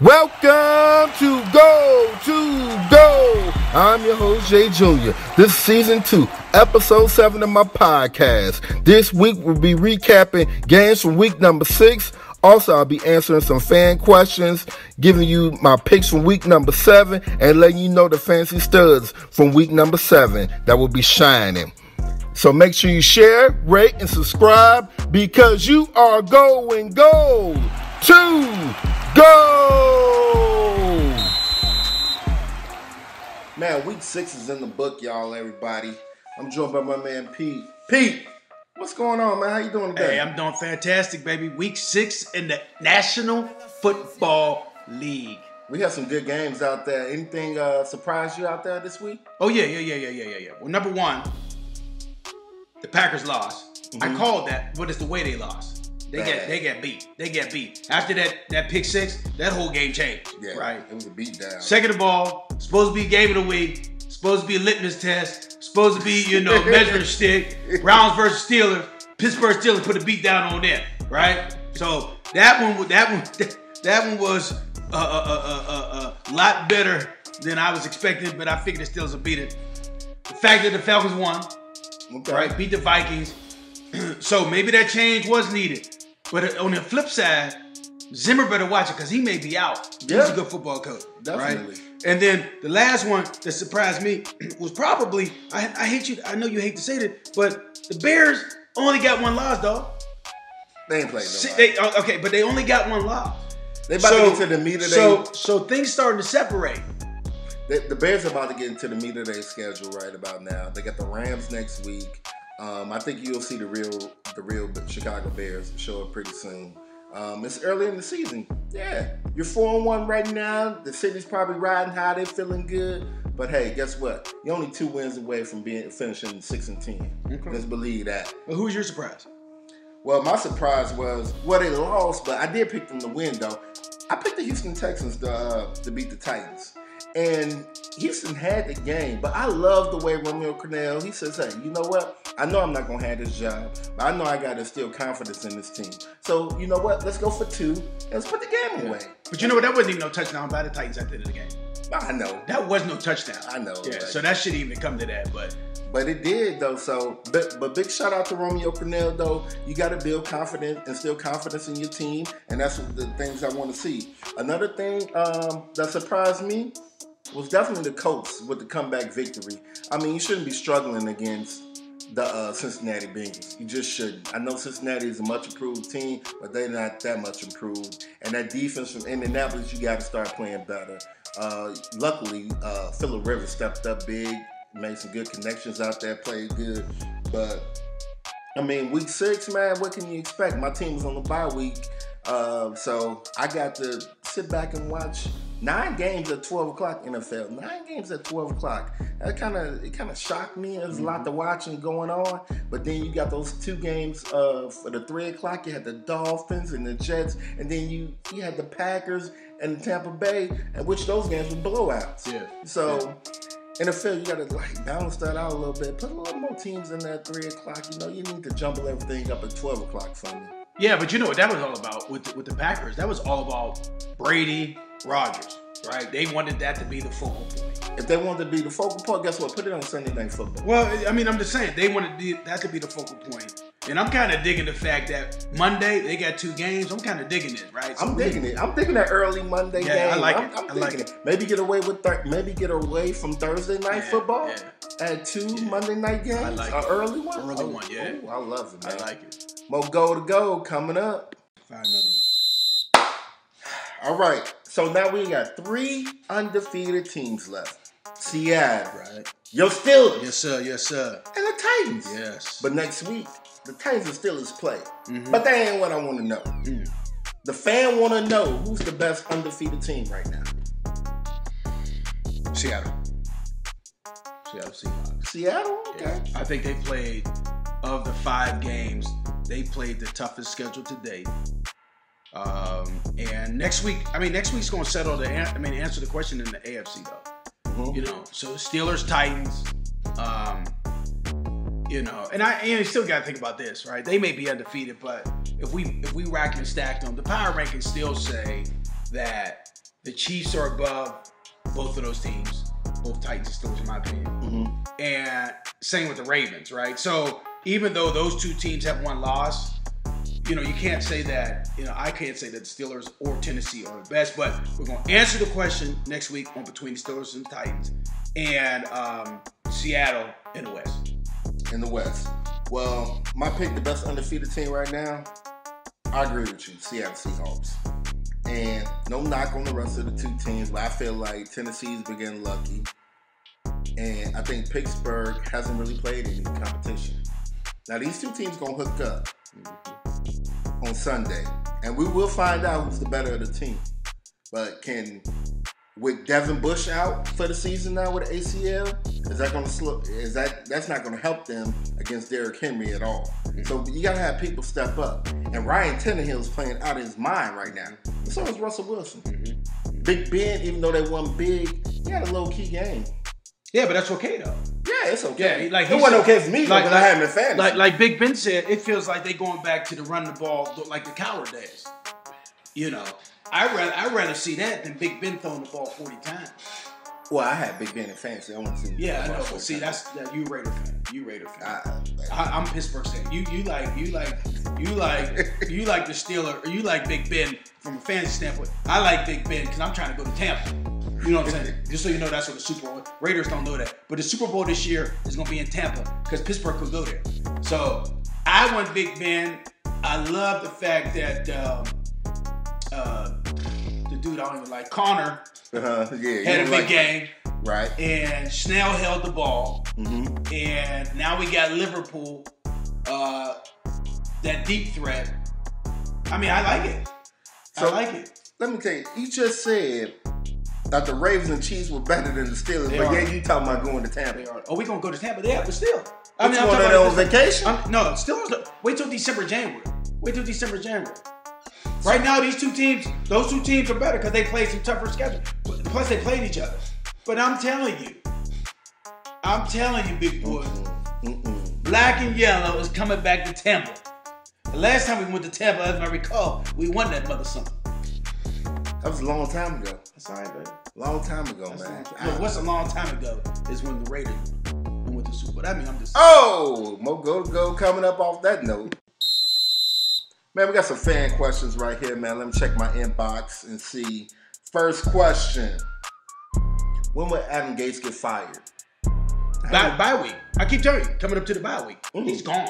Welcome to Go to Go. I'm your host Jay Jr. This is season two, episode seven of my podcast. This week we'll be recapping games from week number six. Also, I'll be answering some fan questions, giving you my picks from week number seven, and letting you know the fancy studs from week number seven that will be shining. So make sure you share, rate, and subscribe because you are going go to go. Man, week six is in the book, y'all. Everybody, I'm joined by my man Pete. Pete, what's going on, man? How you doing today? Hey, I'm doing fantastic, baby. Week six in the National Football League. We have some good games out there. Anything uh, surprise you out there this week? Oh yeah, yeah, yeah, yeah, yeah, yeah, yeah. Well, number one, the Packers lost. Mhm. I called that, but it's the way they lost. They Bad. get they get beat. They get beat. After that that pick six, that whole game changed. Yeah, right. It was a beatdown. Second of all, supposed to be game of the week. Supposed to be a litmus test. Supposed to be, you know, measuring stick. Browns versus Steelers. Pittsburgh Steelers put a beat down on them. Right. So that one, that one, that one was a, a, a, a, a lot better than I was expecting. But I figured the Steelers would beat it. The fact that the Falcons won, Okay. right, beat the Vikings. so maybe that change was needed. But on the flip side, Zimmer better watch it because he may be out. Yeah. He's a good football coach. Definitely. Right? And then the last one that surprised me was probably I, I hate you. I know you hate to say that, but the Bears only got one loss, dog. They ain't See, nobody. They, okay, but they only got one loss. They about to get to the meat of so, their so things starting to separate. The, the Bears are about to get into the meat of their schedule right about now. They got the Rams next week. Um, I think you'll see the real the real Chicago Bears show up pretty soon. Um, it's early in the season. Yeah, you're four and one right now. The city's probably riding high. They're feeling good. But hey, guess what? You're only two wins away from being finishing six and ten. Okay. Let's believe that. But who's your surprise? Well, my surprise was well they lost, but I did pick them to win though. I picked the Houston Texans to uh, to beat the Titans, and Houston had the game. But I love the way Romeo Crennel. He says, "Hey, you know what? I know I'm not gonna have this job, but I know I got to instill confidence in this team. So you know what? Let's go for two and let's put the game away." But you know what? That wasn't even no touchdown by the Titans at the end of the game. I know, That was no touchdown. I know. Yeah, so that shouldn't even come to that. But But it did though. So, but, but big shout out to Romeo Crennel though. You got to build confidence, instill confidence in your team, and that's the things I want to see. Another thing um, that surprised me was definitely the Colts with the comeback victory. I mean, you shouldn't be struggling against the uh, Cincinnati Bengals. You just shouldn't. I know Cincinnati is a much improved team, but they're not that much improved. And that defense from Indianapolis, you got to start playing better. Uh, luckily, uh, Philip Rivers stepped up big, made some good connections out there, played good. But I mean, week six, man, what can you expect? My team was on the bye week, uh, so I got to sit back and watch nine games at twelve o'clock NFL. Nine games at twelve o'clock. That kind of it kind of shocked me. There's a lot to watch and going on. But then you got those two games uh, for the three o'clock. You had the Dolphins and the Jets, and then you you had the Packers and the Tampa Bay, and which those games were blowouts. Yeah. So. NFL, you gotta like balance that out a little bit. Put a little more teams in that three o'clock. You know, you need to jumble everything up at twelve o'clock for me. yeah, but you know what that was all about with the, with the Packers? That was all about Brady, Rodgers, right? They wanted that to be the focal point. If they wanted to be the focal point, guess what? Put it on Sunday Night Football. Well, I mean, I'm just saying they wanted the- that to be the focal point. And I'm kind of digging the fact that Monday they got two games. I'm kind of digging it, right? So I'm digging it. I'm digging that early Monday Yeah, I like I'm, it. I'm I digging like it. Maybe get away with thir- maybe get away from Thursday night Yeah, football yeah. at two Monday night games. I like An it. early one. An early oh, one, yeah. ooh, I love it, I like it. More go to go coming up. Find another one. All right. So now we got three undefeated teams left. Seattle, Right. your Steelers, Yes, sir. Yes, sir. and the Titans. Yes. But next week, the Titans and Steelers play. Mhm. But that ain't what I want to know. Mm. The fan want to know who's the best undefeated team right now. Seattle. Seattle Seahawks. Seattle. Okay. I think they played of the five games. They played the toughest schedule to date. Um, and next week, I mean, next week's going to settle the. I mean, answer the question in the AFC though. Mhm. You know, so Steelers, Titans. Um, you know, and I and you still got to think about this, right? They may be undefeated, but if we if we rack and stack them, the power rankings still say that the Chiefs are above both of those teams, both Titans and Steelers, in my opinion. Mm-hmm. And same with the Ravens, right? So even though those two teams have one loss, you know, you can't say that, you know, I can't say that the Steelers or Tennessee are the best, but we're going to answer the question next week on between the Steelers and the Titans and um, Seattle in the West. In the West. Well, my pick, the best undefeated team right now, I agree with you, Seattle Seahawks. And no knock on the rest of the two teams, but I feel like Tennessee's been getting lucky. And I think Pittsburgh hasn't really played any competition. Now these two teams gonna hook up on Sunday, and we will find out who's the better of the team. But can with Devin Bush out for the season now with ACL, is that going to slow? Is that that's not going to help them against Derrick Henry at all? So you got to have people step up. And Ryan Tannehill is playing out of his mind right now. So is Russell Wilson. Mm-hmm. Big Ben, even though they won big, he had a low key game. Yeah, but that's okay though. Yeah, it's okay. Yeah, like it he wasn't okay for me like- because I had him in fantasy. Like like Big Ben said, it feels like they going back to the run the ball like the Cowher days. You know, I rather I rather see that than Big Ben throwing the ball forty times. well, I had Big Ben in fantasy. I want to see. Yeah, I know. But see, that's that you Raider fan. You Raider fan. I, I'm Pittsburgh fan. You you like you like you like you like the Steeler or you like Big Ben from a fantasy standpoint. I like Big Ben because I'm trying to go to Tampa. You know what I'm saying? Just so you know, that's what the Super Bowl. Raiders don't know that, but the Super Bowl this year is going to be in Tampa because Pittsburgh could go there. So I want Big Ben. I love the fact that um, uh, the dude I don't even like Connor uh, yeah, had a big like- game, right? and Snell held the ball. hmm And now we got Claypool, uh, that deep threat. I mean, I like it. I So- like it. Let me tell you, you just said that the Ravens and Chiefs were better than the Steelers, They but are. yeah, you talking about going to They Tampa. are. Oh, we gonna go to Tampa? Yeah, but still. I mean, I'm talking about this- vacation. I'm- no, still. Wait till December, January. Wait till December, January. Right now, these two teams, those two teams are better because they played some tougher schedule. Plus, they played each other. But I'm telling you, I'm telling you, big boy, Mm-mm. black and yellow is coming back to Tampa. The last time we went to Tampa, as I recall, we won that mother something. That was a long time ago. That's all right, baby. Long time ago, That's man. long- Look, what's a long time ago is when the Raiders won with the Super Bowl. I mean, I'm just. Oh, more go to go coming up off that note. Man, we got some fan questions right here, man. Let me check my inbox and see. First question: When will Adam Gase get fired? Bye, bye week. I keep telling you, coming up to the bye week, Mhm. he's gone.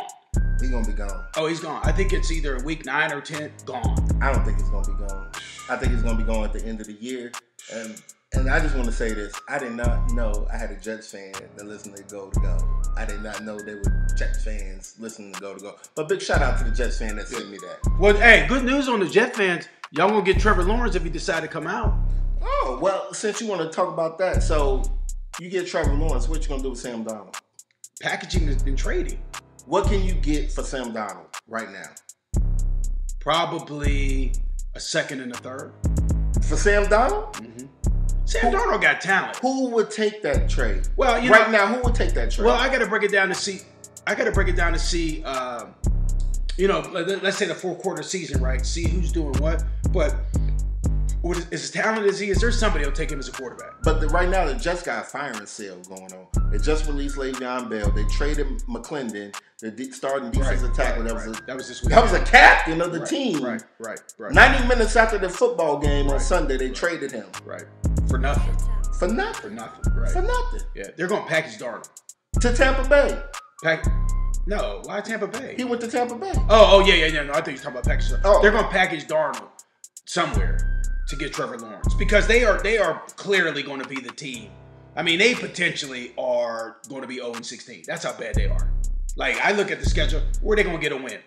He gonna be gone. Oh, he's gone. I think it's either week nine or ten. Gone. I don't think he's gonna be gone. I think he's gonna be gone at the end of the year. And and I just want to say this: I did not know I had a Jets fan that listened to Go to Go. I did not know they were Jets fans listening to Go to Go. But big shout out to the Jets fan that sent me that. Well, hey, good news on the Jet fans. Y'all gonna get Trevor Lawrence if he decide to come out. Oh well, since you want to talk about that, so you get Trevor Lawrence. What you gonna do with Sam Darnold? Packaging has been trading. What can you get for Sam Darnold right now? Probably a second and a third. For Sam Darnold, mm-hmm. Sam Darnold got talent. who would take that trade? Well, you right know, now, who would take that trade? Well, I got to break it down to see. I got to break it down to see. Um, you know, let- let's say the four quarter season, right? See who's doing what. But as talented as he is, there's somebody who'll take him as a quarterback. But the, right now, they just got a firing sale going on. They just released Le'Veon Bell. They traded McLendon, the de- starting defensive tackle. that was a, that was this week. that was a captain of the right, team. Right, right, right, 90 minutes after the football game on Sunday, they traded him right. For nothing. for nothing. For nothing. nothing. Right. For nothing. Yeah, they're going to package Darnold. To Tampa Bay. Pack. No, why Tampa Bay? He went to Tampa Bay. Oh, oh yeah, yeah, yeah. No, I think you're talking about package. Oh. They're going to package Darnold somewhere to get Trevor Lawrence because they are they are clearly going to be the team. I mean, they potentially are going to be 0 16. That's how bad they are. Like I look at the schedule, where they going to get a win?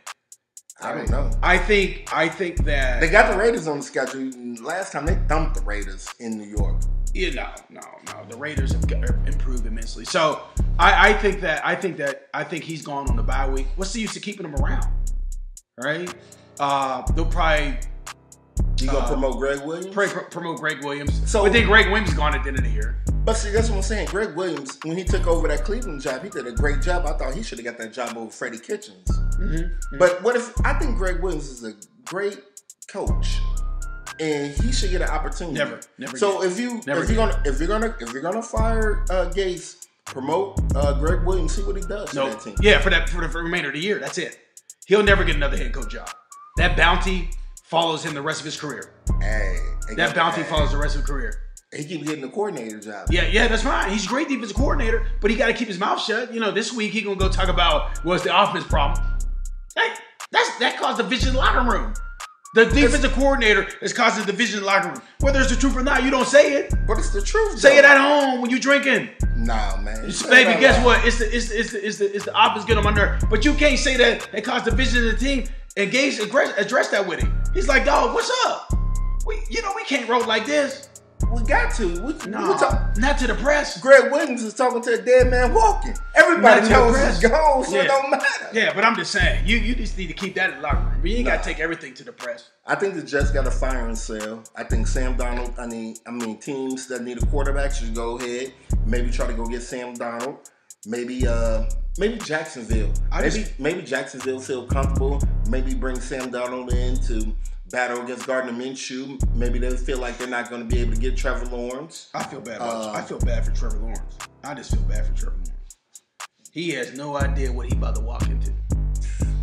I don't know. I think I think that They got the Raiders on the schedule. Last time they thumped the Raiders in New York. you know, no, no. The Raiders have improved immensely. So I, I think that I think that I think he's gone on the bye week. What's the use of keeping him around? Right? Uh, they'll probably You gonna Uh, promote Gregg Williams? pray, promote Gregg Williams. So- but then Gregg Williams is gone at the end of the year. But see, that's what I'm saying. Gregg Williams, when he took over that Cleveland job, he did a great job. I thought he should have got that job over Freddie Kitchens. Mm-hmm. But what if I think Gregg Williams is a great coach? and he should get an opportunity. Never, never So get. if you Never if you're gonna if you're gonna if you're gonna fire uh, Gase, promote uh, Gregg Williams, see what he does No, team. yeah, for that for the remainder of the year. That's it. He'll never get another head coach job. That bounty follows him the rest of his career. Hey, That bounty hey, follows the rest of his career. He keep getting the coordinator job. Yeah, yeah, that's fine. He's a great defensive coordinator, but he got to keep his mouth shut. You know, this week he gonna go talk about what's the offense problem. Hey, that's that caused division in the locker room. The defensive coordinator is causing division in the locker room. Whether it's the truth or not, you don't say it. But it's the truth. Say though. it at home when you're drinking. Nah, man. It's- baby, guess what? It's the it's the, it's the it's the it's the opposite get on my nerve. But you can't say that it caused division in the team. And Gase address, address that with him. He's like, dog, what's up? We you know we can't roll like this. We got to. We, No, we talk, not to the press. Gregg Williams is talking to a dead man walking. Everybody knows he's gone, so Yeah. it don't matter. Yeah, but I'm just saying, you you just need to keep that in locker room. You ain't got to take everything to the press. I think the Jets got a firing sale. I think Sam Darnold. I mean, I mean, teams that need a quarterback should go ahead. Maybe try to go get Sam Darnold. Maybe, uh, maybe Jacksonville. I maybe, just- maybe Jacksonville feel comfortable. Maybe bring Sam Darnold in to battle against Gardner Minshew. Maybe they feel like they're not going to be able to get Trevor Lawrence. I feel bad. About, Uh, I feel bad for Trevor Lawrence. I just feel bad for Trevor Lawrence. He has no idea what he about to walk into.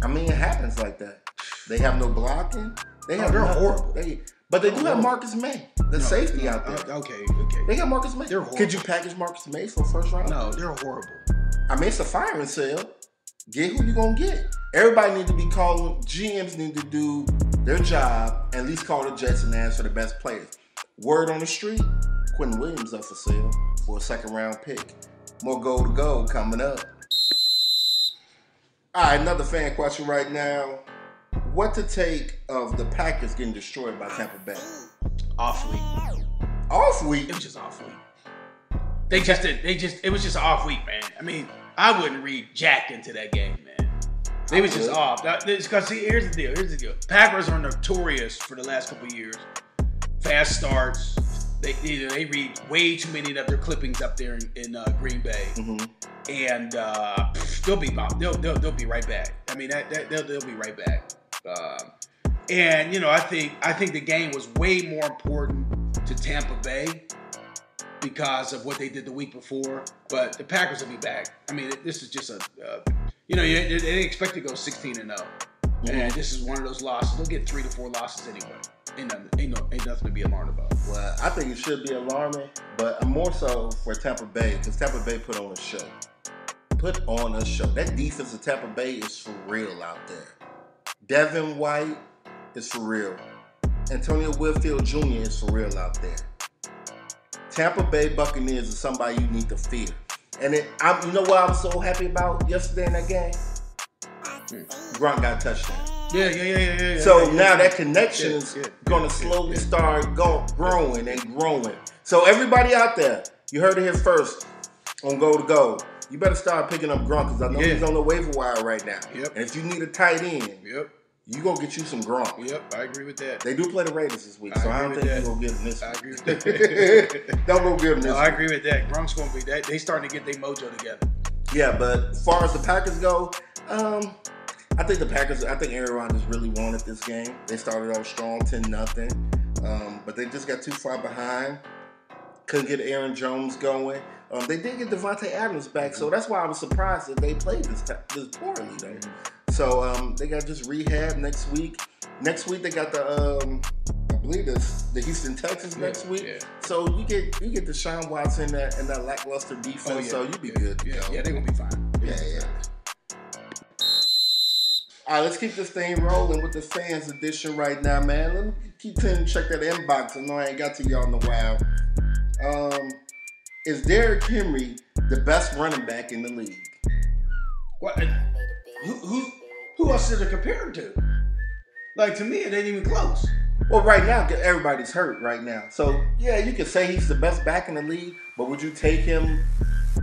I mean, it happens like that. They have no blocking. They Oh, have they're nothing. horrible. They, but they oh, do have Marcus Maye, the safety out there. Okay, okay. They got Marcus Maye. They're horrible. Could you package Marcus Maye for first round? No, they're horrible. I mean, it's a firing sale. Get who you gonna get. Everybody need to be calling. GMs need to do their job and at least call the Jets and ask for the best players. Word on the street: Quinnen Williams up for sale for a second round pick. More goal to go coming up. All right, another fan question right now. What to take of the Packers getting destroyed by Tampa Bay? Off week. Off week. It was just off week. They just did. They just. It was just off week, man. I mean, I wouldn't read Jack into that game, man. They was just off. Because see, here's the deal. Here's the deal. Packers are notorious for the last couple years. Fast starts. They you know, they read way too many of their clippings up there in, in uh, Green Bay, Mhm. and uh, they'll be they'll, they'll they'll be right back. I mean, that, that they'll they'll be right back. Um, and you know, I think I think the game was way more important to Tampa Bay because of what they did the week before. But the Packers will be back. I mean, this is just a uh, you know they, they expect to go 16 and 0, and this is one of those losses. They'll get three to four losses anyway. Ain't nothing, ain't, no, ain't nothing to be alarmed about. Well, I think it should be alarming, but more so for Tampa Bay because Tampa Bay put on a show. Put on a show. That defense of Tampa Bay is for real out there. Devin White is for real. Antoine Winfield Jr. is for real out there. Tampa Bay Buccaneers is somebody you need to fear. And it, I'm, you know what I'm so happy about yesterday in that game? Gronk got a touchdown. Yeah, yeah, yeah, yeah. yeah So yeah, now yeah. that connection is going to slowly start go, growing and growing. So everybody out there, you heard it here first on Go to Go. You better start picking up Gronk because I know he's on the waiver wire right now. Yep. And if you need a tight end, Yep, you gonna get you some Gronk. yep. I agree with that. They do play the Raiders this week, I so I don't think that. you gonna give them this. I agree with that. don't go give them this. No, I agree with that. Gronk's gonna be that. They starting to get their mojo together. Yeah, but as far as the Packers go, um, I think the Packers. I think Aaron Rodgers really wanted this game. They started off strong, ten nothing, um, but they just got too far behind. Couldn't get Aaron Jones going. Um, they did get Davante Adams back, so that's why I was surprised that they played this this poorly. Though. So um, they got just rehab next week. Next week they got the um, I believe this the Houston Texans next week. yeah. So you get you get Deshaun Watson and that, and that lackluster defense. Oh, yeah. So you be yeah, good. Yeah, go. yeah, they're gonna be fine. They're Yeah, be yeah. fine. All right, let's keep this thing rolling with the fans edition right now, man. Let me keep telling check that inbox. I know I ain't got to y'all in a while. Um, is Derrick Henry the best running back in the league? What? Who, who, who else did it compare him to? Like to me, it ain't even close. Well, right now everybody's hurt right now, so yeah, you could say he's the best back in the league. But would you take him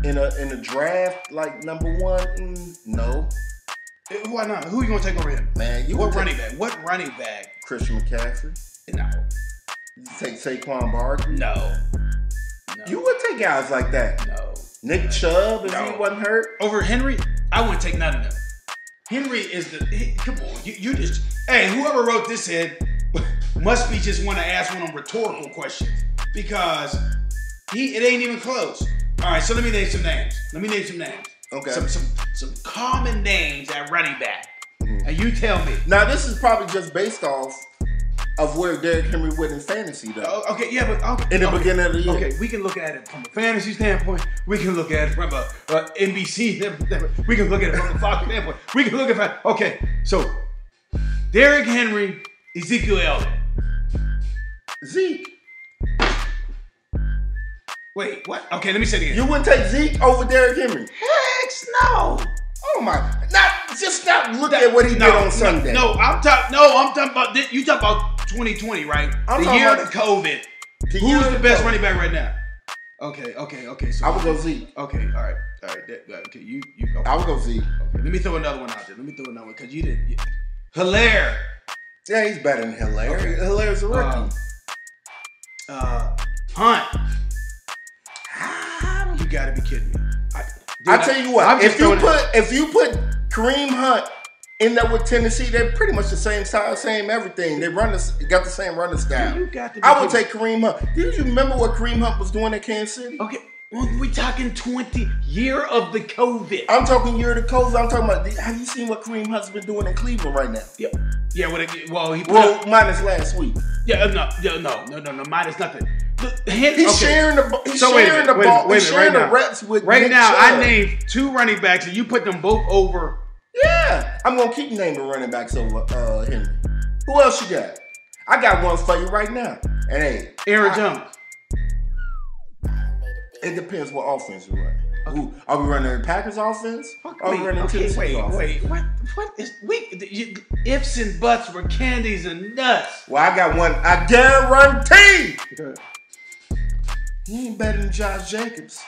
in a in a draft like number one? Mm, no, Eh, Why not? Who you gonna take over him? man. You What running back? What running back? Christian McCaffrey. No, You take Saquon Barkley. no, no. You would take guys like that. no. Nick Chubb if No. he wasn't hurt. Over Henry, I wouldn't take none of them. Henry is the. he- come on, you, you just. Hey, whoever wrote this in, must be just want to ask one of them rhetorical questions because he it ain't even close. All right, so let me name some names. Let me name some names. Okay. Some some some common names at running back, mm-hmm. and you tell me. Now this is probably just based off of where Derrick Henry went in fantasy, though. Oh, okay, yeah, but okay, In the okay, beginning of the year. Okay, we can look at it from a fantasy standpoint. We can look at it from a, a NBC. standpoint. We can look at it from a Fox standpoint. We can look at it. Okay, so Derrick Henry, Ezekiel Elliott. Zeke, Wait, what? Okay, let me say it again. you wouldn't take Zeke over Derrick Henry. Heck no. Oh my! Not just not look at what he did on Sunday. No, I'm talking. No, I'm talking about. You talking about 2020, right? I'm the year of COVID. The Who's the best COVID. running back right now? Okay, okay, okay. So I would go Zeke. Okay, all right, all right. that- that- okay, you you go. I would go Zeke. Okay, let me throw another one out there. Let me throw another one because you didn't. You, Helaire. Yeah, he's better than Helaire. Okay. Helaire's a rookie. Um, uh, Hunt. You gotta be kidding me. I, dude, I tell you what, I'm if you it- put if you put Kareem Hunt in there with Tennessee, they're pretty much the same size, same everything. They run this, got the same running style. You got to I would take Kareem Hunt. Do you remember what Kareem Hunt was doing at Kansas City? Okay, well, we talking 20 year of the COVID. I'm talking year to COVID. I'm talking about. Have you seen what Kareem Hunt's been doing in Cleveland right now? Yeah, yeah. What? it- Well, he Well, up- minus last week. yeah, uh, no, yeah, no, no, no, no. Minus nothing. The, Hen- He's okay. sharing the. He's So sharing minute, the ball. minute, He's sharing right the now. reps with Right Nick now, I Chubb. named two running backs, and you put them both over. Yeah, I'm gonna keep naming running backs over uh, Henry. Who else you got? I got one for you right now. And hey, Aaron I- Jones. It depends what offense we run. Who are we running? The Packers offense? Or are we running okay, Tennessee's wait, offense? wait. What? What is we? You, ifs and buts were candies and nuts. Well, I got one. I guarantee he ain't better than Josh Jacobs.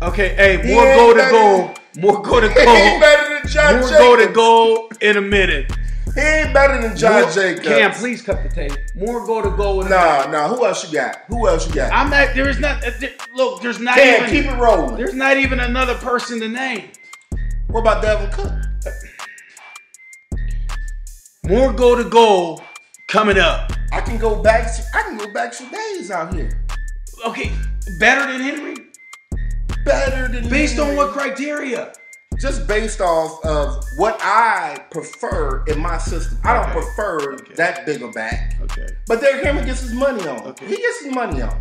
Okay, hey, He more ain't go to better goal. More go to He ain't better than Josh More Jacobs. go to goal in a minute. He ain't better than John More- Jacobs. Cam, please cut the tape. More go to goal in a minute. Nah, nah. Who else you got? Who else you got? I'm not. There is not. uh, there- Look, there's not Cam, even. keep it rolling. There's not even another person to name. What about Dalvin Cook? More go to goal coming up. I can go back. I can go back some days out here. Okay, better than Henry. Better than Based on what criteria? Just based off of what I prefer in my system. I don't Okay. prefer Okay. that bigger back. Okay. But Derrick Henry gets his money on. Okay. He gets his money on.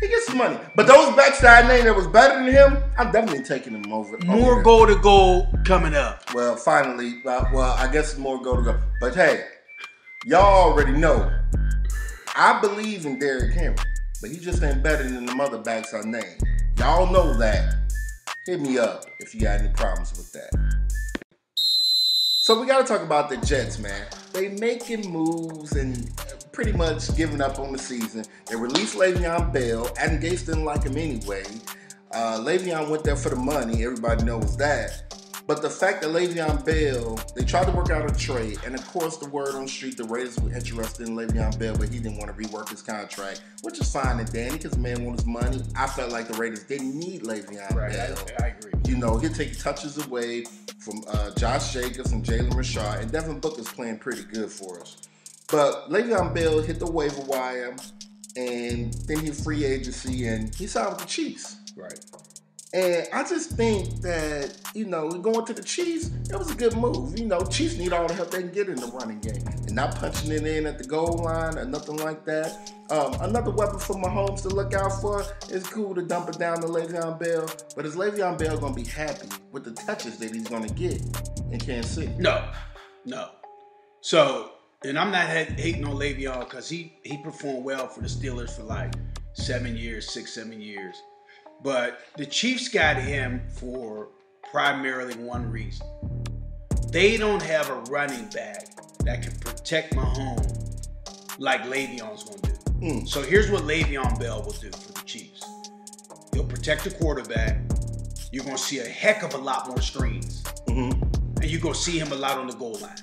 He gets his money. But those backs that I named that was better than him, I'm definitely taking him over. More over goal to goal coming up. Well, finally, uh, well, I guess more go to go. But hey, y'all already know. I believe in Derrick Henry, but he just ain't better than the other backs I named. Y'all know that. Hit me up if you got any problems with that. So we got to talk about the Jets, man. They making moves and pretty much giving up on the season. They released Le'Veon Bell. Adam Gase didn't like him anyway. Uh, Le'Veon went there for the money. Everybody knows that. But the fact that Le'Veon Bell, they tried to work out a trade, and of course the word on the street, the Raiders were interested in Le'Veon Bell, but he didn't want to rework his contract, which is fine and dandy because the man wanted his money. I felt like the Raiders didn't need Le'Veon Bell. I agree. You know, he'll take touches away from uh, Josh Jacobs and Jalen Richard, and Devin Booker's playing pretty good for us. But Le'Veon Bell hit the waiver wire, and then he free agency, and he signed with the Chiefs. Right. And I just think that, you know, going to the Chiefs, that was a good move. You know, Chiefs need all the help they can get in the running game. And not punching it in at the goal line or nothing like that. Um, another weapon for Mahomes to look out for. It's cool to dump it down to Le'Veon Bell. But is Le'Veon Bell going to be happy with the touches that he's going to get in Kansas City? No, no. So, and I'm not hating on Le'Veon because he he performed well for the Steelers for like seven years, six, seven years. But the Chiefs got him for primarily one reason. They don't have a running back that can protect Mahomes like Le'Veon's gonna do. Mm. So here's what Le'Veon Bell will do for the Chiefs. He'll protect the quarterback. You're gonna see a heck of a lot more screens Mm-hmm. and you're gonna see him a lot on the goal line.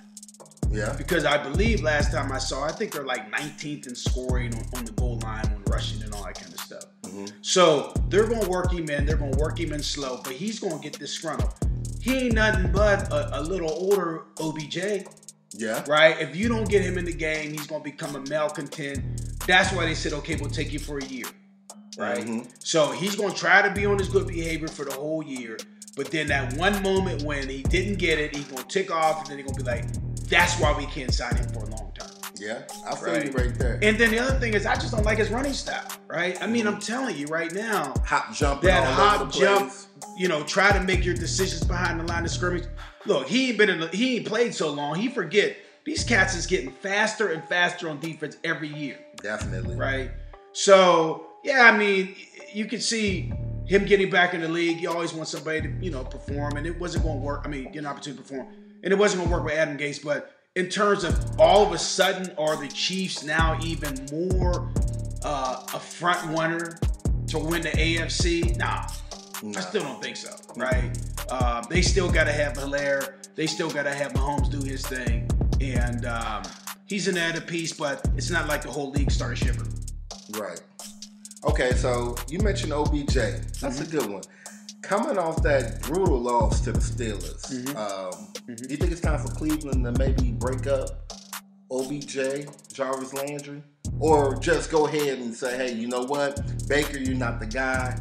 Yeah. Because I believe last time I saw, I think they're like 19th in scoring on, on the goal line when rushing and all that kind of stuff. Mhm. So they're gonna work him in, they're gonna work him in slow, but he's gonna get disgruntled. He ain't nothing but a, a little older OBJ. Yeah. Right? If you don't get him in the game, he's going to become a malcontent. That's why they said, okay, we'll take you for a year. Right? Mhm. So he's going to try to be on his good behavior for the whole year. But then that one moment when he didn't get it, he's going to tick off and then he's going to be like, that's why we can't sign him for long. Yeah. I feel Right. you right there. And then the other thing is, I just don't like his running style, right? I mean, I'm mm-hmm. telling you right now, hop jumping that hop jump, you know, try to make your decisions behind the line of scrimmage. Look, he ain't been in, the, he ain't played so long. He forget these cats is getting faster and faster on defense every year, Definitely. right? So yeah, I mean, you can see him getting back in the league. You always want somebody to, you know, perform, and it wasn't going to work. I mean, get an opportunity to perform, and it wasn't going to work with Adam Gase. But in terms of all of a sudden, are the Chiefs now even more uh, a front runner to win the AFC? Nah, Nah. I still don't think so. Right? Um, they still got to have Helaire. They still got to have Mahomes do his thing, and um, he's an added piece. But it's not like the whole league started shivering. Right. Okay, so you mentioned OBJ. That's a good one. Coming off that brutal loss to the Steelers, um, do you think it's time for Cleveland to maybe break up OBJ, Jarvis Landry? Or just go ahead and say, hey, you know what? Baker, you're not the guy.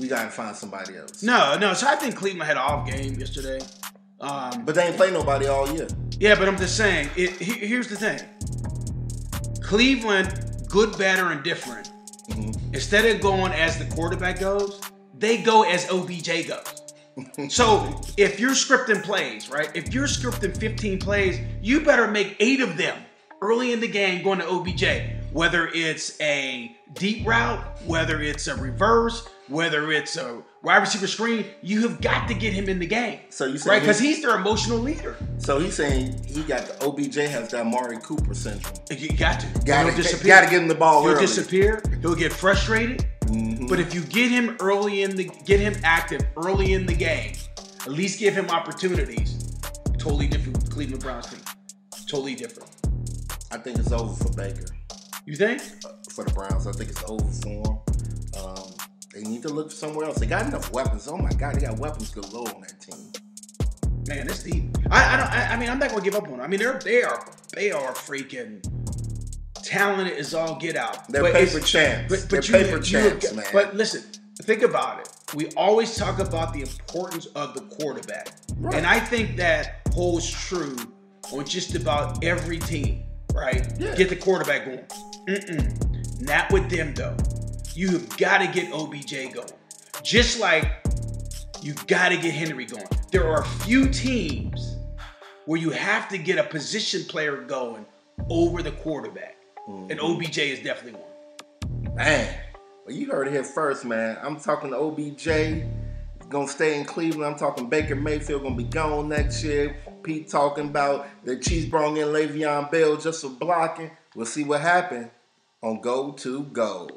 We got to find somebody else. No, no. So I think Cleveland had an off game yesterday. Um, But they ain't play nobody all year. yeah, but I'm just saying. It, he- here's the thing. Cleveland, good, better, and different. Instead of going as the quarterback goes, they go as OBJ goes. So if you're scripting plays, right? If you're scripting 15 plays, you better make eight of them early in the game going to OBJ. Whether it's a deep route, whether it's a reverse, whether it's a wide receiver screen, you have got to get him in the game. So you say, right? Because he- he's their emotional leader. So he's saying he got the OBJ has that Mari Cooper syndrome. You got to. Gotta, disappear. gotta get him the ball He'll early. disappear. He'll get frustrated. But if you get him early in the get him active early in the game, at least give him opportunities. Totally different with Cleveland Browns team. Totally different. I think it's over for Baker. You think? for the Browns. I think it's over for them. Um, they need to look somewhere else. They got enough weapons. Oh my God, they got weapons galore on that team. Man, it's deep. I, I don't. I, I mean, I'm not gonna give up on them. I mean, they're they are they are freaking talented as all get out. They're But paper champs. But, but They're you, paper you- champs, man. But listen, think about it. We always talk about the importance of the quarterback, Right. and I think that holds true on just about every team. Right? Yeah. Get the quarterback going. Mm-mm. Not with them though. You have got to get OBJ going. Just like you got to get Henry going. There are a few teams where you have to get a position player going over the quarterback, Mm-hmm. and OBJ is definitely one. man, well, you heard it here first, man. I'm talking to OBJ. Gonna stay in Cleveland. I'm talking Baker Mayfield gonna be gone next year. Pete talking about the Chiefs brought in Le'Veon Bell just for blocking. We'll see what happens on Go to Go.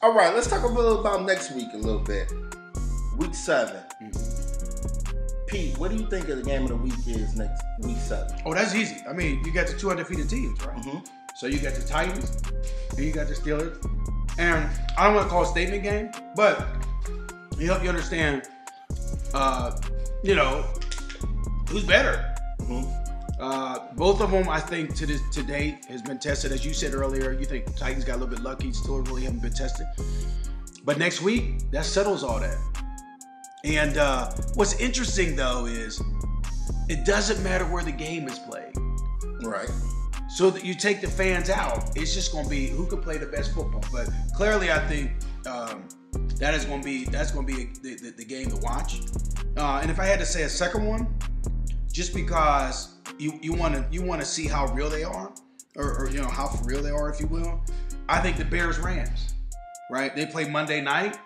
All right, let's talk a little about next week a little bit. Week 7 mm-hmm. Pete, what do you think of the game of the week is next week seven? Oh, that's easy. I mean, you got the two undefeated teams, right? Mhm. So you got the Titans, and you got the Steelers. And I don't want to call it a statement game, but it help you understand, uh, you know, who's better. Mhm. Uh, both of them, I think, to this to date, has been tested. As you said earlier, you think Titans got a little bit lucky, still really haven't been tested. But next week, that settles all that. And uh, what's interesting though is it doesn't matter where the game is played. Right. So that you take the fans out, it's just going to be who can play the best football. But clearly, I think um, that is going to be that's going to be the, the, the game to watch. Uh, and if I had to say a second one, just because you you want to you want to see how real they are, or, or you know how for real they are, if you will. I think the Bears Rams, right? They play Monday night.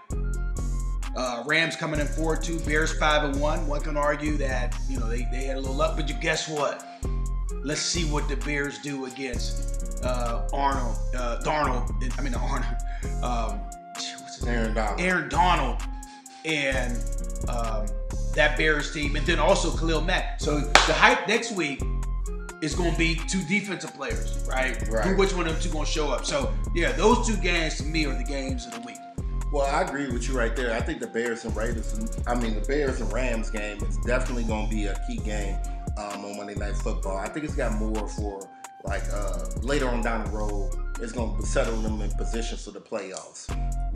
Uh, Rams coming in four two, Bears five and one. One can argue that you know they, they had a little luck, but you guess what? Let's see what the Bears do against uh, Arnold, uh, Darnold. I mean Arnold. Um, what's his name? Aaron Donald. Aaron Donald and um, that Bears team, and then also Khalil Mack. So the hype next week is going to be two defensive players, right? Right. Who, which one of them two going to show up? So yeah, those two games to me are the games of the week. Well, I agree with you right there. I think the Bears and Raiders, I mean, the Bears and Rams game is definitely going to be a key game um, on Monday Night Football. I think it's got more for like uh, later on down the road. It's going to settle them in positions for the playoffs.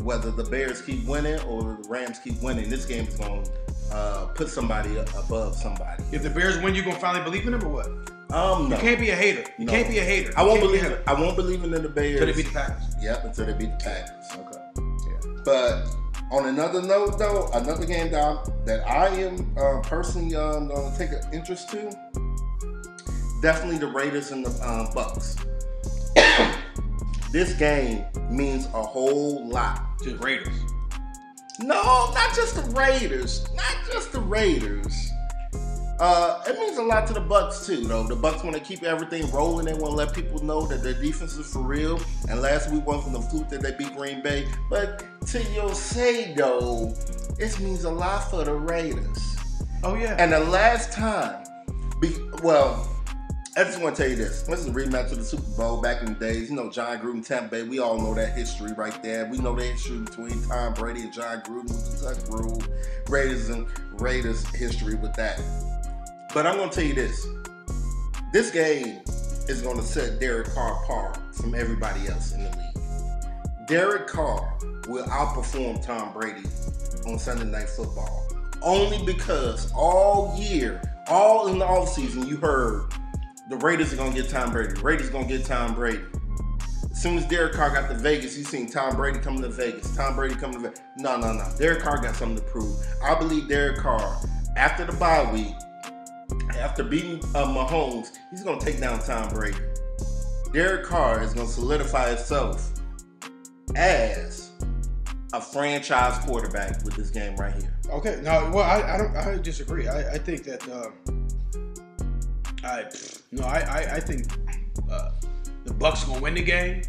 Whether the Bears keep winning or the Rams keep winning, this game is going to uh, put somebody above somebody. If the Bears win, you're gonna finally believe in them or what? Um, no. You can't be a hater. You No. can't be a hater. I won't You can't be a believe. hater. I won't believe in the Bears. Until they beat the Packers. Yep, until they beat the Packers. Okay. But on another note, though, another game that, I'm- that I am uh, personally um, going to take an interest to, definitely the Raiders and the um, Bucks. this game means a whole lot. To the Raiders. No, not just the Raiders. Not just the Raiders. Uh, it means a lot to the Bucks too, though. The Bucks want to keep everything rolling. They want to let people know that their defense is for real. And last week wasn't the fluke that they beat Green Bay. But to your say though, it means a lot for the Raiders. Oh yeah. And the last time, be, well, I just want to tell you this. This is a rematch of the Super Bowl back in the days. You know, Jon Gruden, Tampa Bay. We all know that history right there. We know the history between Tom Brady and Jon Gruden with the Tuck Rule. Raiders and Raiders history with that. But I'm going to tell you this. This game is going to set Derek Carr apart from everybody else in the league. Derek Carr will outperform Tom Brady on Sunday Night Football. Only because all year, all in the offseason, you heard the Raiders are gonna get Tom Brady. The Raiders gonna get Tom Brady. As soon as Derek Carr got to Vegas, you seen Tom Brady coming to Vegas. Tom Brady coming to Vegas. No, no, no. Derek Carr got something to prove. I believe Derek Carr, after the bye week, after beating uh, Mahomes, he's gonna take down Tom Brady. Derek Carr is gonna solidify itself as a franchise quarterback with this game right here. Okay. No. Well, I, I don't. I disagree. I, I think that. Um, I no. I I, I think uh, the Bucks gonna win the game.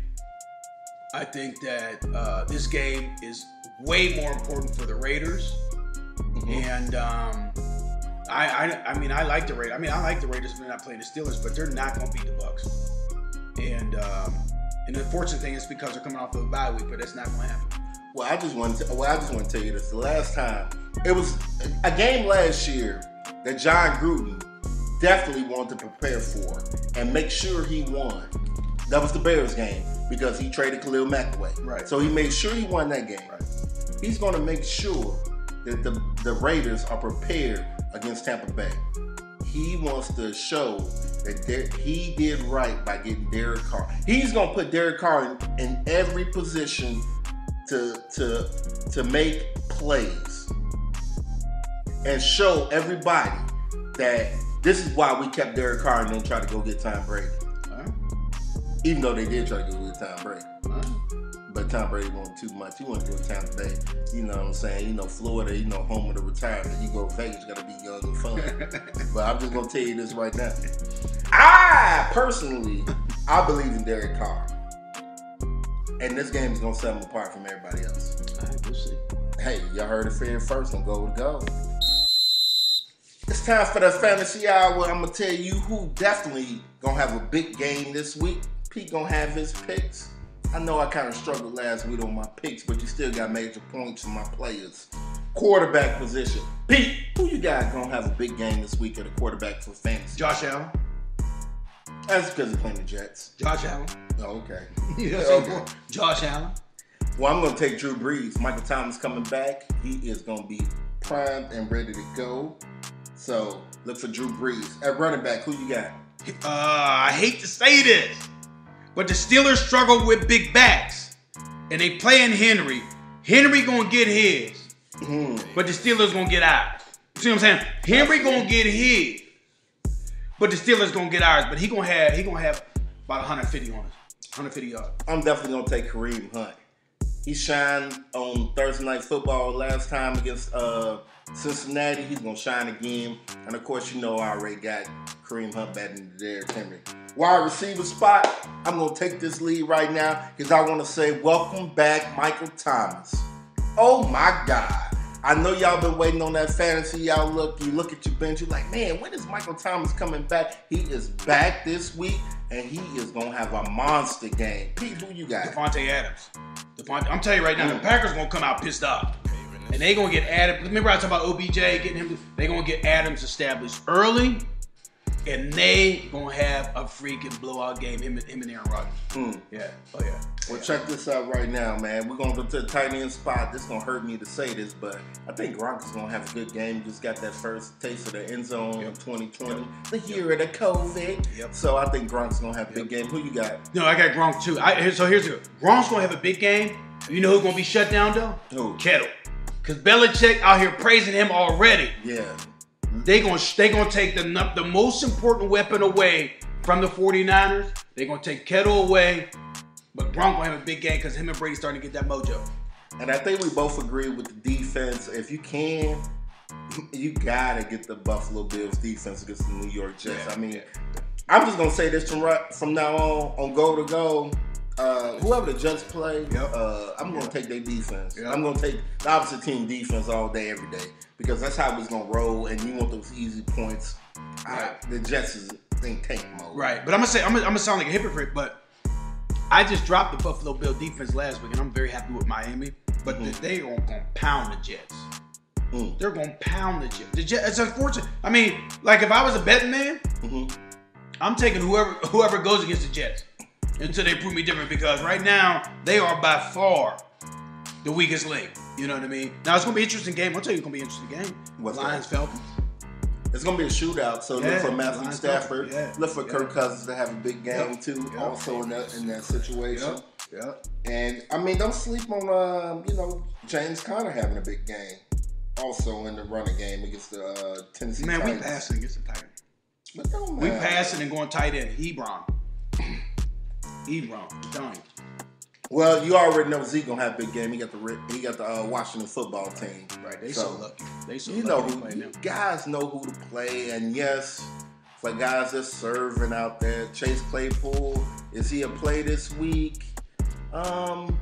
I think that uh, this game is way more important for the Raiders, and um, I, I I mean I like the Raiders. I mean I like the Raiders when they're not playing the Steelers, but they're not gonna beat the Bucks. And um, and the unfortunate thing is because they're coming off of a bye week, but that's not gonna happen. Well, I just want to. Well, I just want to tell you this. The last time it was a game last year that Jon Gruden definitely wanted to prepare for and make sure he won. That was the Bears game because he traded Khalil Mack away. Right. So he made sure he won that game. Right. He's going to make sure that the the Raiders are prepared against Tampa Bay. He wants to show that Der- he did right by getting Derek Carr. He's going to put Derek Carr in, in every position to to to make plays and show everybody that this is why we kept Derek Carr and then try to go get Tom Brady. Right. Even though they did try to go get Tom Brady. But Tom Brady wanted too much. He go to Tampa Bay. You know what I'm saying? You know, Florida, you know, home of the retirement. You go to Vegas, you gotta be young and fun. but I'm just gonna tell you this right now. Ah! I personally, I believe in Derek Carr. And this game is gonna set him apart from everybody else. All right, we'll see. Hey, y'all heard it here first on Go to Go. It's time for the fantasy hour. I'm gonna tell you who definitely gonna have a big game this week. Pete gonna have his picks. I know I kind of struggled last week on my picks, but you still got major points from my players. Quarterback position. Pete, who you got gonna have a big game this week at a quarterback for fantasy? Josh Allen. That's because he's playing the Jets. Josh Allen. Oh, okay. Yeah, Okay. Josh Allen. Well, I'm gonna take Drew Brees. Michael Thomas coming back. He is gonna be primed and ready to go. So look for Drew Brees. At running back, who you got? Uh, I hate to say this, but the Steelers struggle with big backs, and they playing Henry. Henry gonna get his, but the Steelers gonna get ours. See what I'm saying? Henry gonna get his, but the Steelers gonna get ours. But he gonna have he gonna have about 150 on us, 150 yards. I'm definitely gonna take Kareem Hunt. He shined on Thursday night football last time against uh, Cincinnati. He's gonna shine again. And of course, you know I already got Kareem Hunt batting the Derrick Henry. Wide receiver spot, I'm gonna take this lead right now because I want to say welcome back, Michael Thomas. Oh my God. I know y'all been waiting on that fantasy. Y'all look, you look at your bench, you're like, man, when is Michael Thomas coming back? He is back this week, and he is gonna have a monster game. Pete, who you got? Davante Adams. Davante, I'm telling you right now, the Packers gonna come out pissed off. And they gonna get Adams. Remember I talked about OBJ getting him. They gonna get Adams established early, and they gonna have a freaking blowout game. Him, him and Aaron Rodgers. Mm. Yeah. Oh yeah. Well, check this out right now, man. We're gonna go to the tight end spot. This gonna hurt me to say this, but I think Gronk is gonna have a good game. Just got that first taste of the end zone in Yep. 2020, the year of the COVID. Yep. So I think Gronk's gonna have a big game. Who you got? No, I got Gronk too. I, so here's the Gronk's gonna have a big game. You know who's gonna be shut down though? Who? Kittle. Cause Belichick out here praising him already. Yeah. They gonna they gonna take the the most important weapon away from the 49ers. They gonna take Kittle away, but Gronk gonna have a big game because him and Brady starting to get that mojo. And I think we both agree with the defense. If you can, you gotta get the Buffalo Bills defense against the New York Jets. Yeah, I mean, yeah. I'm just gonna say this from right from now on on go to goal. Uh, whoever the Jets play, Yep. uh, I'm gonna take their defense. Yep. I'm gonna take the opposite team defense all day, every day, because that's how it's gonna roll. And you want those easy points. Right. I, the Jets is in tank mode. Right, but I'm gonna say I'm gonna, I'm gonna sound like a hypocrite, but I just dropped the Buffalo Bill defense last week, and I'm very happy with Miami. But Mhm. they are gonna pound the Jets. Mm. They're gonna pound the Jets. The Jets. It's unfortunate. I mean, like if I was a betting man, hmm I'm taking whoever whoever goes against the Jets until they prove me different because right now they are by far the weakest link. You know what I mean? Now it's gonna be an interesting game. I'll tell you, it's gonna be an interesting game. What's Lions Falcons. It's gonna be a shootout, so Yeah, look for Matthew Lions Stafford. yeah, Look for yeah. Kirk Cousins to have a big game Yep, too. yep. Also in that in that situation. Yep. And I mean, don't sleep on um, you know James Conner having a big game. Also in the running game against the uh, Tennessee Man, we passing against the Titans. But don't We passing and going tight end. Hebron. I'm telling. Well, you already know Zeke gonna have a big game. He got the he got the uh, Washington football team. Right. They so, lucky. They so You lucky know who play you guys know who to play, and yes, for guys that's serving out there, Chase Claypool is he a play this week? Um,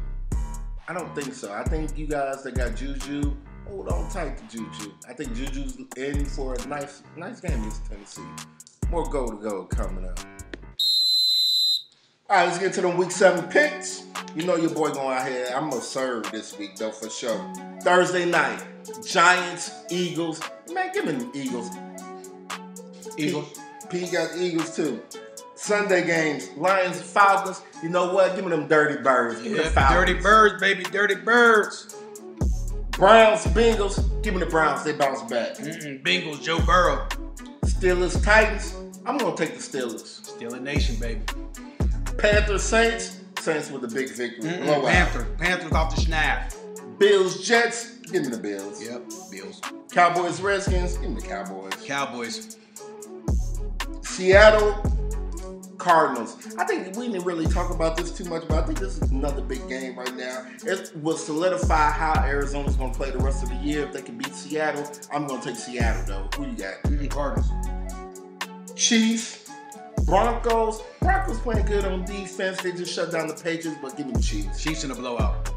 I don't think so. I think you guys that got Juju, hold on tight to Juju. I think Juju's in for a nice nice game against Tennessee. More goal to go coming up. All right, let's get to the week seven picks. You know your boy going out here. I'm gonna serve this week though for sure. Thursday night, Giants, Eagles. Man, give me the Eagles. Eagles. P, P got Eagles too. Sunday games, Lions, Falcons. You know what? Give me them dirty birds. Give me the Falcons. dirty birds, baby. Dirty birds. Browns, Bengals. Give me the Browns. They bounce back. Mm-mm, Bengals, Joe Burrow. Steelers, Titans. I'm gonna take the Steelers. A nation, baby. Panthers, Saints. Saints with a big victory. Mm-mm, Blowout. Panther. Panthers off the snap. Bills, Jets. Give me the Bills. Yep. Bills. Cowboys, Redskins. Give me the Cowboys. Cowboys. Seattle Cardinals. I think we didn't really talk about this too much, but I think this is another big game right now. It will solidify how Arizona's going to play the rest of the year. If they can beat Seattle, I'm going to take Seattle though. Who you got? Mm-mm, Cardinals. Chiefs, Broncos. Broncos playing good on defense. They just shut down the Patriots, but give me the Chiefs. Chiefs in a blowout.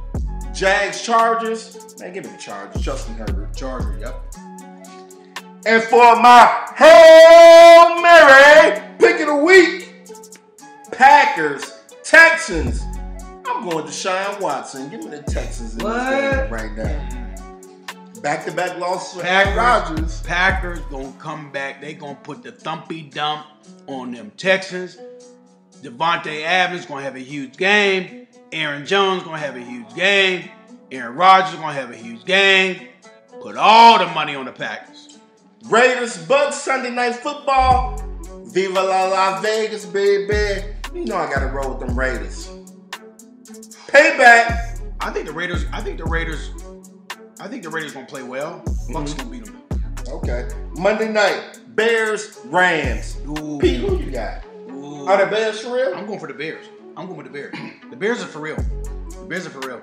Jags, Chargers. Man, give me the Chargers. Justin Herbert. Charger. Yep. And for my Hail Mary pick of the week, Packers, Texans. I'm going to Deshaun Watson. Give me the Texans in What? this game right now. Back to back losses for Packers. Aaron Rodgers. Packers gonna come back. They gonna put the thumpy dump on them Texans. Davante Adams gonna have a huge game. Aaron Jones gonna have a huge game. Aaron Rodgers gonna have a huge game. Put all the money on the Packers. Raiders, Bucks, Sunday night football. Viva la la Vegas, baby. You know I gotta roll with them Raiders. Payback. I think the Raiders. I think the Raiders. I think the Raiders gonna play well. Bucks gonna mm-hmm. beat them. Okay. Monday night, Bears, Rams. Ooh. Pete, who you got? Ooh. Are the Bears for real? I'm going for the Bears. I'm going with the Bears. The Bears are for real. The Bears are for real.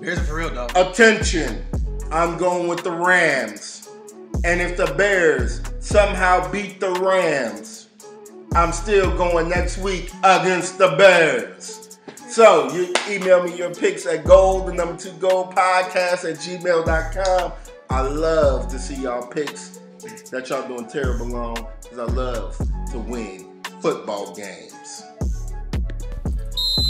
Bears are for real, dog. Attention, I'm going with the Rams. And if the Bears somehow beat the Rams, I'm still going next week against the Bears. So you email me your picks at gold, the number two gold podcast at gmail.com. I love to see y'all picks that y'all doing terrible on because I love to win football games.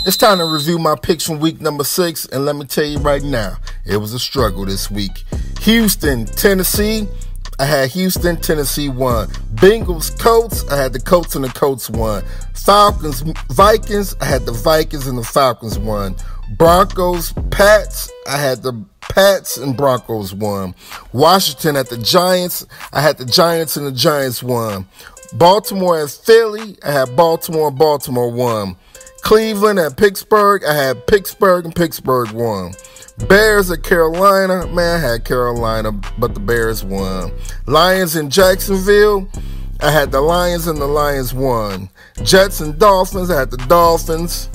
It's time to review my picks from week number six, and let me tell you right now, it was a struggle this week. Houston, Tennessee. I had Houston, Tennessee won. Bengals, Colts, I had the Colts and the Colts won. Falcons, Vikings, I had the Vikings and the Falcons won. Broncos, Pats, I had the Pats and Broncos won. Washington at the Giants, I had the Giants and the Giants won. Baltimore and Philly, I had Baltimore and Baltimore won. Cleveland at Pittsburgh, I had Pittsburgh and Pittsburgh won. Bears at Carolina, man, I had Carolina, but the Bears won. Lions in Jacksonville, I had the Lions and the Lions won. Jets and Dolphins, I had the Dolphins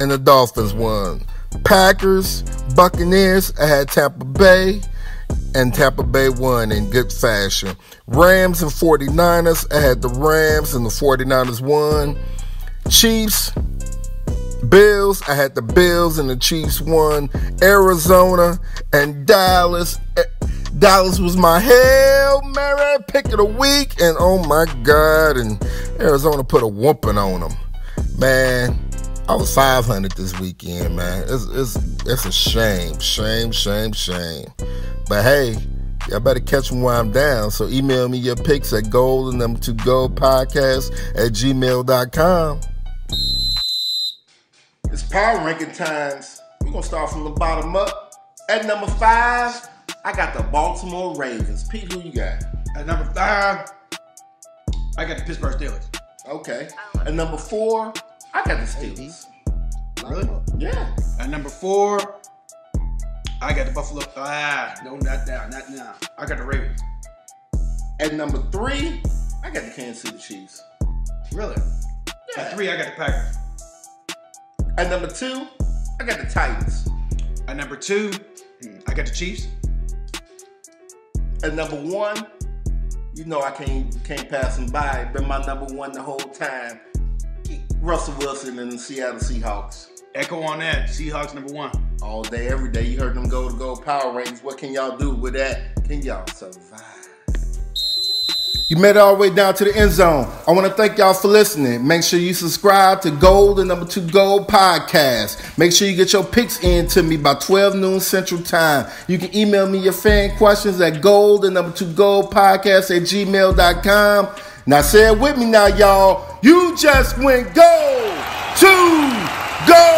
and the Dolphins won. Packers, Buccaneers, I had Tampa Bay and Tampa Bay won in good fashion. Rams and 49ers, I had the Rams and the 49ers won. Chiefs, Bills, I had the Bills and the Chiefs won. Arizona and Dallas. Eh, Dallas was my Hail Mary pick of the week. And oh my God, and Arizona put a whooping on them. Man, I was 500 this weekend, man. It's, it's, it's a shame, shame, shame, shame. But hey, y'all better catch me while I'm down. So email me your picks at gold and number two gold podcast at gmail.com. It's power ranking times. We're gonna start from the bottom up. At number five, I got the Baltimore Ravens. Pete, who you got? At number five, I got the Pittsburgh Steelers. Okay. At number four, I got the Steelers. Really? Yeah. At number four, I got the Buffalo. Ah, no, not now, not now. I got the Ravens. At number three, I got the Kansas City Chiefs. Really? Yeah. At three, I got the Packers. At number two, I got the Titans. At number two, I got the Chiefs. At number one, you know I can't can't pass them by. Been my number one the whole time. Russell Wilson and the Seattle Seahawks. Echo on that. Seahawks number one. All day, every day. You heard them go to go power ratings. What can y'all do with that? Can y'all survive? You made it all the way down to the end zone. I want to thank y'all for listening. Make sure you subscribe to Gold and Number Two Gold Podcast. Make sure you get your picks in to me by 12 noon Central Time. You can email me your fan questions at gold and number two gold podcast at gmail.com. Now say it with me now, y'all. You just went gold to gold.